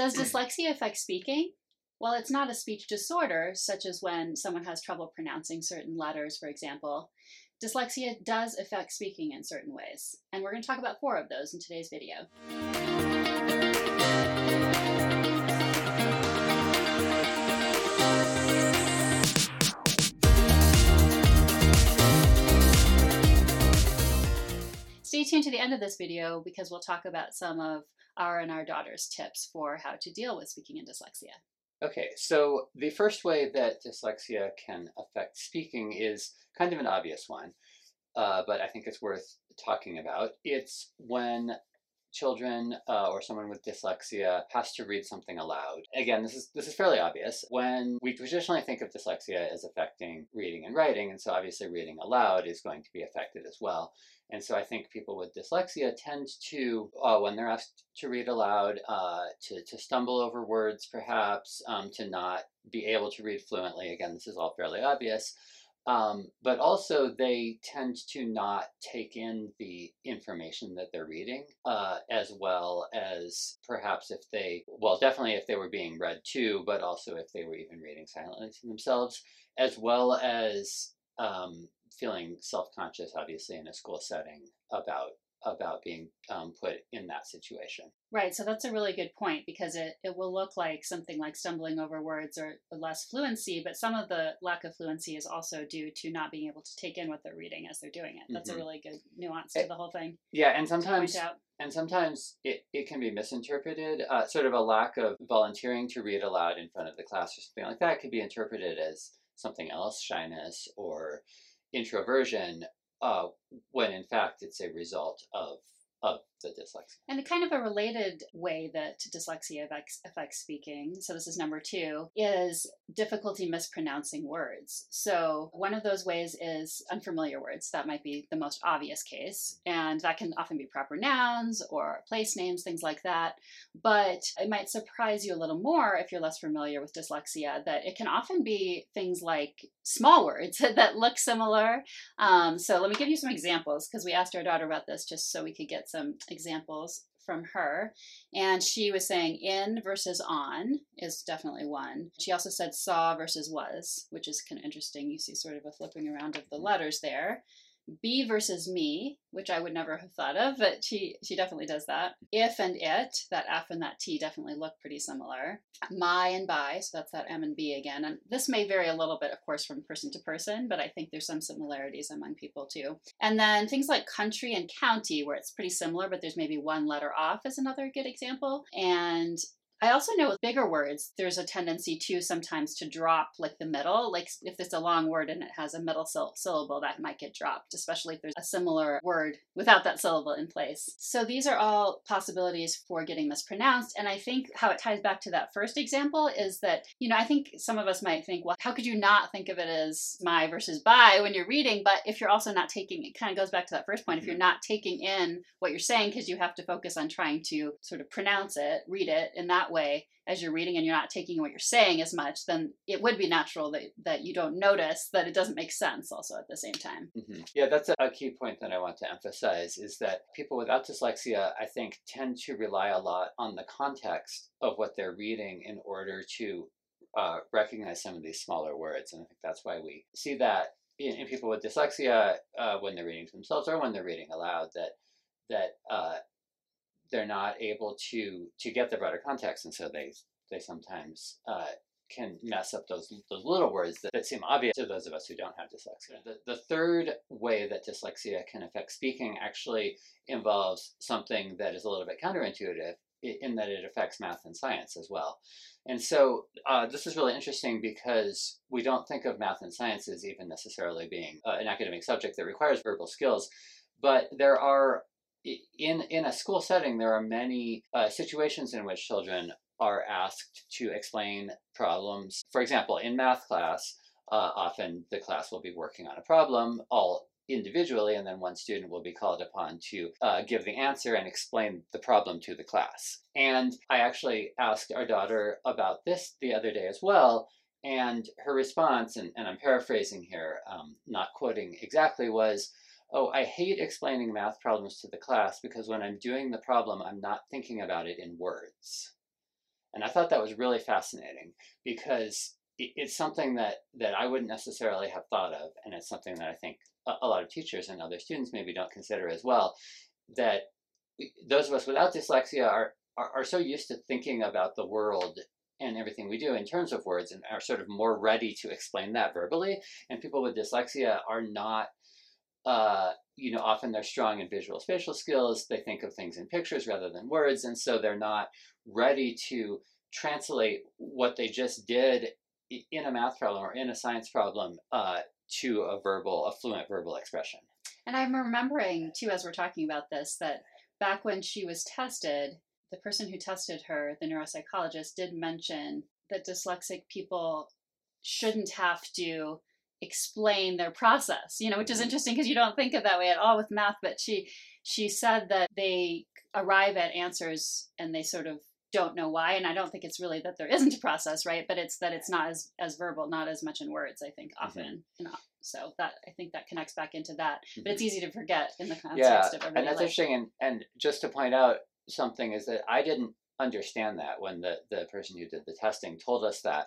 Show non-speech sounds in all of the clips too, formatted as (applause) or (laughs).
Does mm. dyslexia affect speaking? Well, it's not a speech disorder, such as when someone has trouble pronouncing certain letters, for example. Dyslexia does affect speaking in certain ways, and we're going to talk about four of those in today's video. Stay tuned to the end of this video because we'll talk about some of our and our daughter's tips for how to deal with speaking and dyslexia. Okay, so the first way that dyslexia can affect speaking is kind of an obvious one, uh, but I think it's worth talking about. It's when children uh, or someone with dyslexia has to read something aloud. Again, this is this is fairly obvious. When we traditionally think of dyslexia as affecting reading and writing, and so obviously reading aloud is going to be affected as well. And so I think people with dyslexia tend to, uh, when they're asked to read aloud, uh, to, to stumble over words perhaps, um, to not be able to read fluently. Again, this is all fairly obvious. Um, but also, they tend to not take in the information that they're reading uh, as well as perhaps if they, well, definitely if they were being read to, but also if they were even reading silently to themselves, as well as um, feeling self-conscious obviously in a school setting about about being um, put in that situation. Right so that's a really good point because it, it will look like something like stumbling over words or less fluency but some of the lack of fluency is also due to not being able to take in what they're reading as they're doing it. That's mm-hmm. a really good nuance to it, the whole thing yeah and sometimes and sometimes it, it can be misinterpreted uh, sort of a lack of volunteering to read aloud in front of the class or something like that could be interpreted as something else shyness or introversion uh, when in fact it's a result of of the dyslexia. And kind of a related way that dyslexia affects, affects speaking, so this is number two, is difficulty mispronouncing words. So one of those ways is unfamiliar words. That might be the most obvious case. And that can often be proper nouns or place names, things like that. But it might surprise you a little more if you're less familiar with dyslexia that it can often be things like small words (laughs) that look similar. Um, so let me give you some examples because we asked our daughter about this just so we could get some examples from her. And she was saying in versus on is definitely one. She also said saw versus was, which is kind of interesting. You see sort of a flipping around of the hmm. letters there. Be versus me, which I would never have thought of, but she she definitely does that. If and it, that F and that T definitely look pretty similar. My and by, so that's that M and B again. And this may vary a little bit, of course, from person to person, but I think there's some similarities among people too. And then things like country and county, where it's pretty similar, but there's maybe one letter off, is another good example. And I also know with bigger words, there's a tendency to sometimes to drop like the middle. Like if it's a long word and it has a middle syllable, that might get dropped, especially if there's a similar word without that syllable in place. So these are all possibilities for getting mispronounced. And I think how it ties back to that first example is that, you know, I think some of us might think, well, how could you not think of it as my versus by when you're reading? But if you're also not taking, it kind of goes back to that first point. If you're mm-hmm. not taking in what you're saying because you have to focus on trying to sort of pronounce it, read it in that way as you're reading and you're not taking what you're saying as much, then it would be natural that, that you don't notice that it doesn't make sense also at the same time. Mm-hmm. Yeah, that's a key point that I want to emphasize is that people without dyslexia, I think, tend to rely a lot on the context of what they're reading in order to uh, recognize some of these smaller words. And I think that's why we see that in, in people with dyslexia uh, when they're reading to themselves or when they're reading aloud that that uh, they're not able to to get the broader context, and so they they sometimes uh, can mess up those those little words that, that, seem obvious to those of us who don't have dyslexia. The, the third way that dyslexia can affect speaking actually involves something that is a little bit counterintuitive in that it affects math and science as well. And so uh, this is really interesting because we don't think of math and science as even necessarily being uh, an academic subject that requires verbal skills, but there are in in a school setting, there are many uh, situations in which children are asked to explain problems. For example, in math class, uh, often the class will be working on a problem all individually, and then one student will be called upon to uh, give the answer and explain the problem to the class. And I actually asked our daughter about this the other day as well. And her response, and, and I'm paraphrasing here, um, not quoting exactly, was, oh, I hate explaining math problems to the class because when I'm doing the problem, I'm not thinking about it in words. And I thought that was really fascinating because it's something that, that I wouldn't necessarily have thought of. And it's something that I think a, lot of teachers and other students maybe don't consider as well. That those of us without dyslexia are, are, are so used to thinking about the world and everything we do in terms of words and are sort of more ready to explain that verbally. And people with dyslexia are not uh, you know, often they're strong in visual spatial skills. They think of things in pictures rather than words, and so they're not ready to translate what they just did in a math problem or in a science problem uh, to a verbal, a fluent verbal expression. And I'm remembering too, as we're talking about this, that back when she was tested, the person who tested her, the neuropsychologist, did mention that dyslexic people shouldn't have to explain their process you know which is mm-hmm. interesting because you don't think of that way at all with math but she she said that they arrive at answers and they sort of don't know why and i don't think it's really that there isn't a process right but it's that it's not as as verbal not as much in words i think mm-hmm. often mm-hmm. you know so that i think that connects back into that mm-hmm. but it's easy to forget in the context yeah, of everyday and that's life. interesting and and just to point out something is that i didn't understand that when the the person who did the testing told us that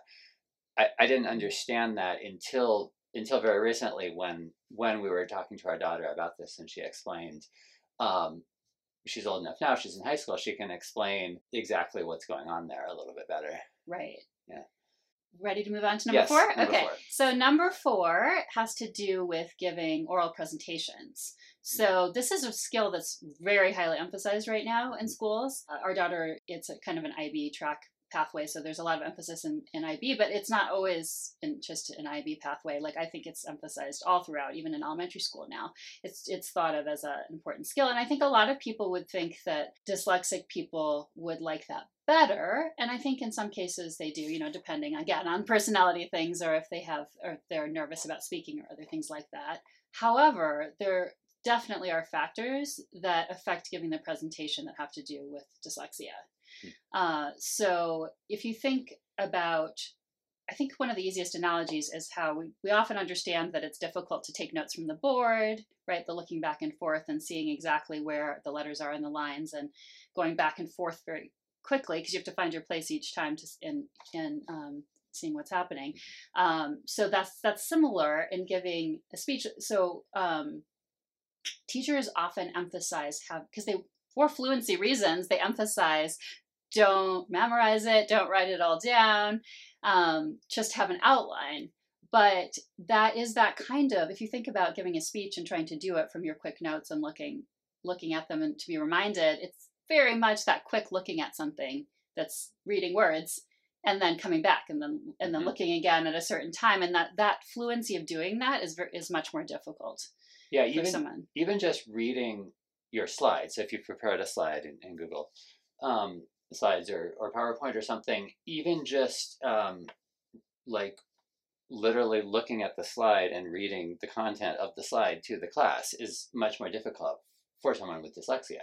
I, I didn't understand that until until very recently when when we were talking to our daughter about this and she explained um, she's old enough now she's in high school she can explain exactly what's going on there a little bit better. Right. Yeah. Ready to move on to number yes, four? number okay. four. so number four has to do with giving oral presentations. So mm-hmm. this is a skill that's very highly emphasized right now in schools. Uh, our daughter it's a kind of an ib track pathway. So there's a lot of emphasis in, in IB, but it's not always in just an IB pathway. Like I think it's emphasized all throughout, even in elementary school now. It's it's thought of as an important skill. And I think a lot of people would think that dyslexic people would like that better. And I think in some cases they do, you know, depending again on personality things or if they have or they're nervous about speaking or other things like that. However, there definitely are factors that affect giving the presentation that have to do with dyslexia. Uh, so if you think about, I think one of the easiest analogies is how we, we often understand that it's difficult to take notes from the board, right? The looking back and forth and seeing exactly where the letters are in the lines and going back and forth very quickly because you have to find your place each time to in in um, seeing what's happening. Um, so that's that's similar in giving a speech. So um, teachers often emphasize have because they for fluency reasons they emphasize don't memorize it, don't write it all down, um, just have an outline. But that is that kind of, if you think about giving a speech and trying to do it from your quick notes and looking looking at them and to be reminded, it's very much that quick looking at something that's reading words and then coming back and then and then mm-hmm. looking again at a certain time and that that fluency of doing that is is much more difficult yeah even someone. even just reading your slides if you've prepared a slide in, in google um, slides or, or PowerPoint or something, even just um, like literally looking at the slide and reading the content of the slide to the class is much more difficult for someone with dyslexia.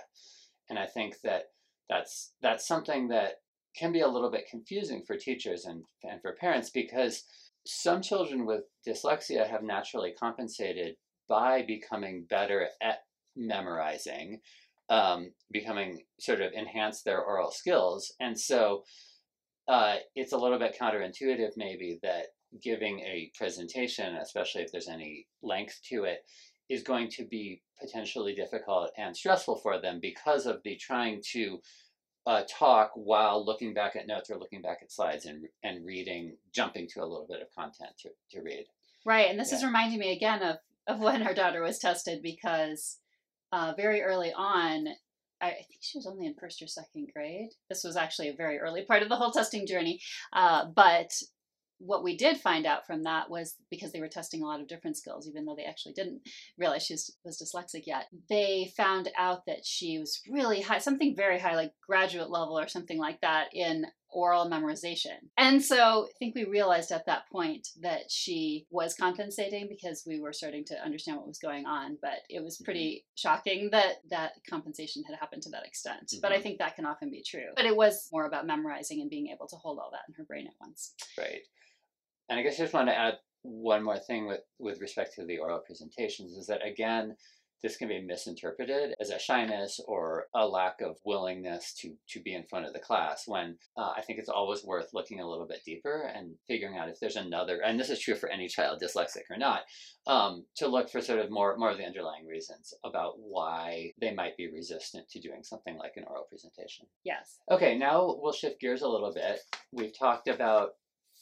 And I think that that's that's something that can be a little bit confusing for teachers and, and for parents because some children with dyslexia have naturally compensated by becoming better at memorizing um, becoming sort of enhance their oral skills. And so uh, it's a little bit counterintuitive, maybe, that giving a presentation, especially if there's any length to it, is going to be potentially difficult and stressful for them because of the trying to uh, talk while looking back at notes or looking back at slides and, and reading, jumping to a little bit of content to, to read. Right. And this yeah. is reminding me again of, of (laughs) when our daughter was tested because uh, very early on, I think she was only in first or second grade. This was actually a very early part of the whole testing journey. Uh, but what we did find out from that was because they were testing a lot of different skills, even though they actually didn't realize she was, was dyslexic yet. They found out that she was really high, something very high, like graduate level or something like that, in oral memorization. And so I think we realized at that point that she was compensating because we were starting to understand what was going on. But it was pretty mm-hmm. shocking that that compensation had happened to that extent. Mm-hmm. But I mm-hmm. think that can often be true. But it was more about memorizing and being able to hold all that in her brain at once. Right. And I guess I just want to add one more thing with, with respect to the oral presentations is that again, this can be misinterpreted as a shyness or a lack of willingness to to be in front of the class when uh, i think it's always worth looking a little bit deeper and figuring out if there's another and this is true for any child dyslexic or not um, to look for sort of more more of the underlying reasons about why they might be resistant to doing something like an oral presentation. Yes. Okay now we'll shift gears a little bit. We've talked about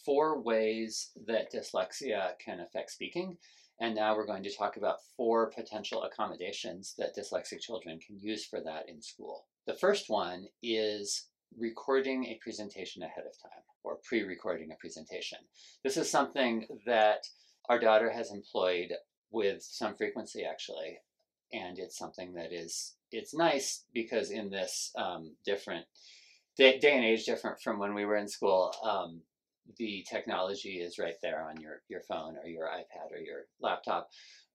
four ways that dyslexia can affect speaking and now we're going to talk about four potential accommodations that dyslexic children can use for that in school. The first one is recording a presentation ahead of time or pre recording a presentation. This is something that our daughter has employed with some frequency actually and it's something that is it's nice because in this um, different day, day, and age different from when we were in school um, the technology is right there on your, your phone or your iPad or your laptop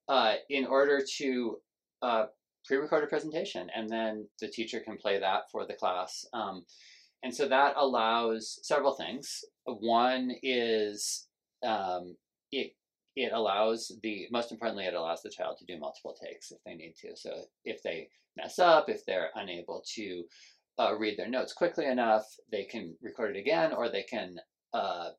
uh, in order to uh, pre-record a presentation and then the teacher can play that for the class. Um, and so that allows several things. One is um, it it allows the most importantly it allows the child to do multiple takes if they need to. So if they mess up, if they're unable to uh, read their notes quickly enough, they can record it again, or they can uh,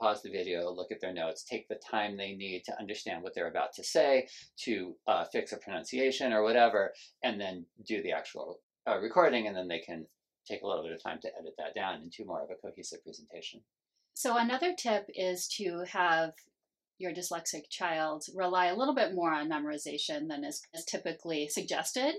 pause the video, look at their notes, take the time they need to understand what they're about to say, to uh, fix a pronunciation or whatever, and then do the actual uh, recording, and then they can take a little bit of time to edit that down into more of a cohesive presentation. So, another tip is to have your dyslexic child rely a little bit more on memorization than is, is typically suggested.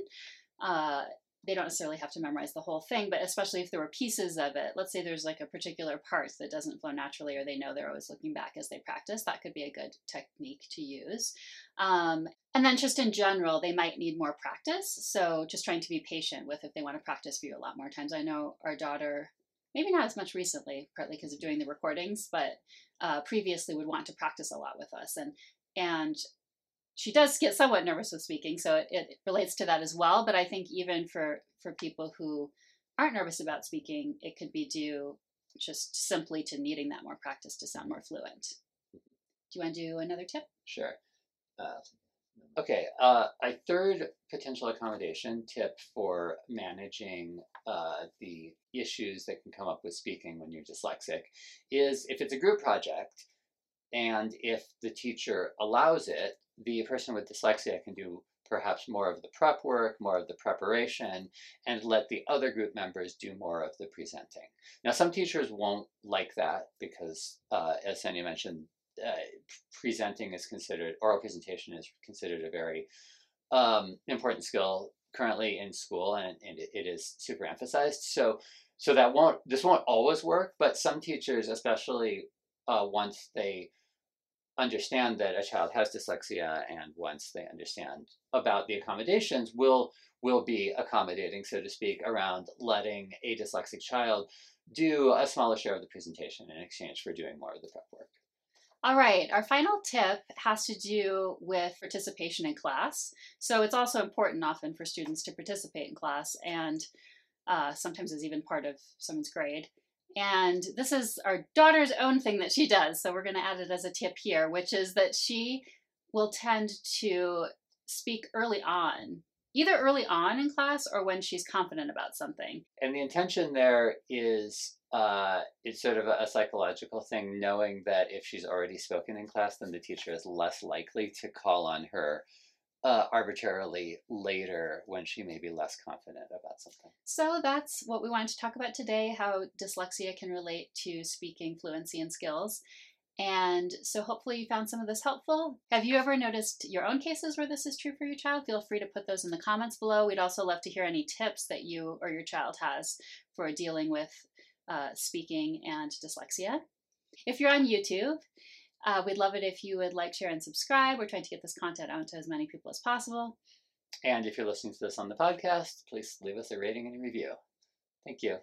Uh, they don't necessarily have to memorize the whole thing, but especially if there were pieces of it, let's say there's like a particular part that doesn't flow naturally, or they know they're always looking back as they practice, that could be a good technique to use. Um, and then just in general, they might need more practice. So just trying to be patient with if they want to practice for you a lot more times. I know our daughter, maybe not as much recently, partly because of doing the recordings, but uh, previously would want to practice a lot with us. And and she does get somewhat nervous with speaking, so it, it relates to that as well. But I think even for for people who aren't nervous about speaking, it could be due just simply to needing that more practice to sound more fluent. Do you want to do another tip? Sure. Uh, okay, uh, a third potential accommodation tip for managing uh, the issues that can come up with speaking when you're dyslexic is if it's a group project and if the teacher allows it, the person with dyslexia can do perhaps more of the prep work, more of the preparation, and let the other group members do more of the presenting. Now, some teachers won't like that because, uh, as Sonia mentioned, uh, presenting is considered, oral presentation is considered a very um, important skill currently in school, and, and it, it is super emphasized. So, so that won't, this won't always work, but some teachers, especially uh, once they understand that a child has dyslexia and once they understand about the accommodations will will be accommodating so to speak around letting a dyslexic child do a smaller share of the presentation in exchange for doing more of the prep work all right, our final tip has to do with participation in class. So it's also important often for students to participate in class, and uh, sometimes is even part of someone's grade. And this is our daughter's own thing that she does. So we're going to add it as a tip here, which is that she will tend to speak early on, either early on in class or when she's confident about something. And the intention there is uh, it's sort of a, a, psychological thing, knowing that if she's already spoken in class, then the teacher is less likely to call on her uh, arbitrarily later when she may be less confident about something. So that's what we wanted to talk about today how dyslexia can relate to speaking fluency and skills. And so hopefully you found some of this helpful. Have you ever noticed your own cases where this is true for your child? Feel free to put those in the comments below. We'd also love to hear any tips that you or your child has for dealing with uh, speaking and dyslexia. If you're on YouTube, uh, we'd love it if you would like, share, and subscribe. We're trying to get this content out to as many people as possible. And if you're listening to this on the podcast, please leave us a rating and a review. Thank you.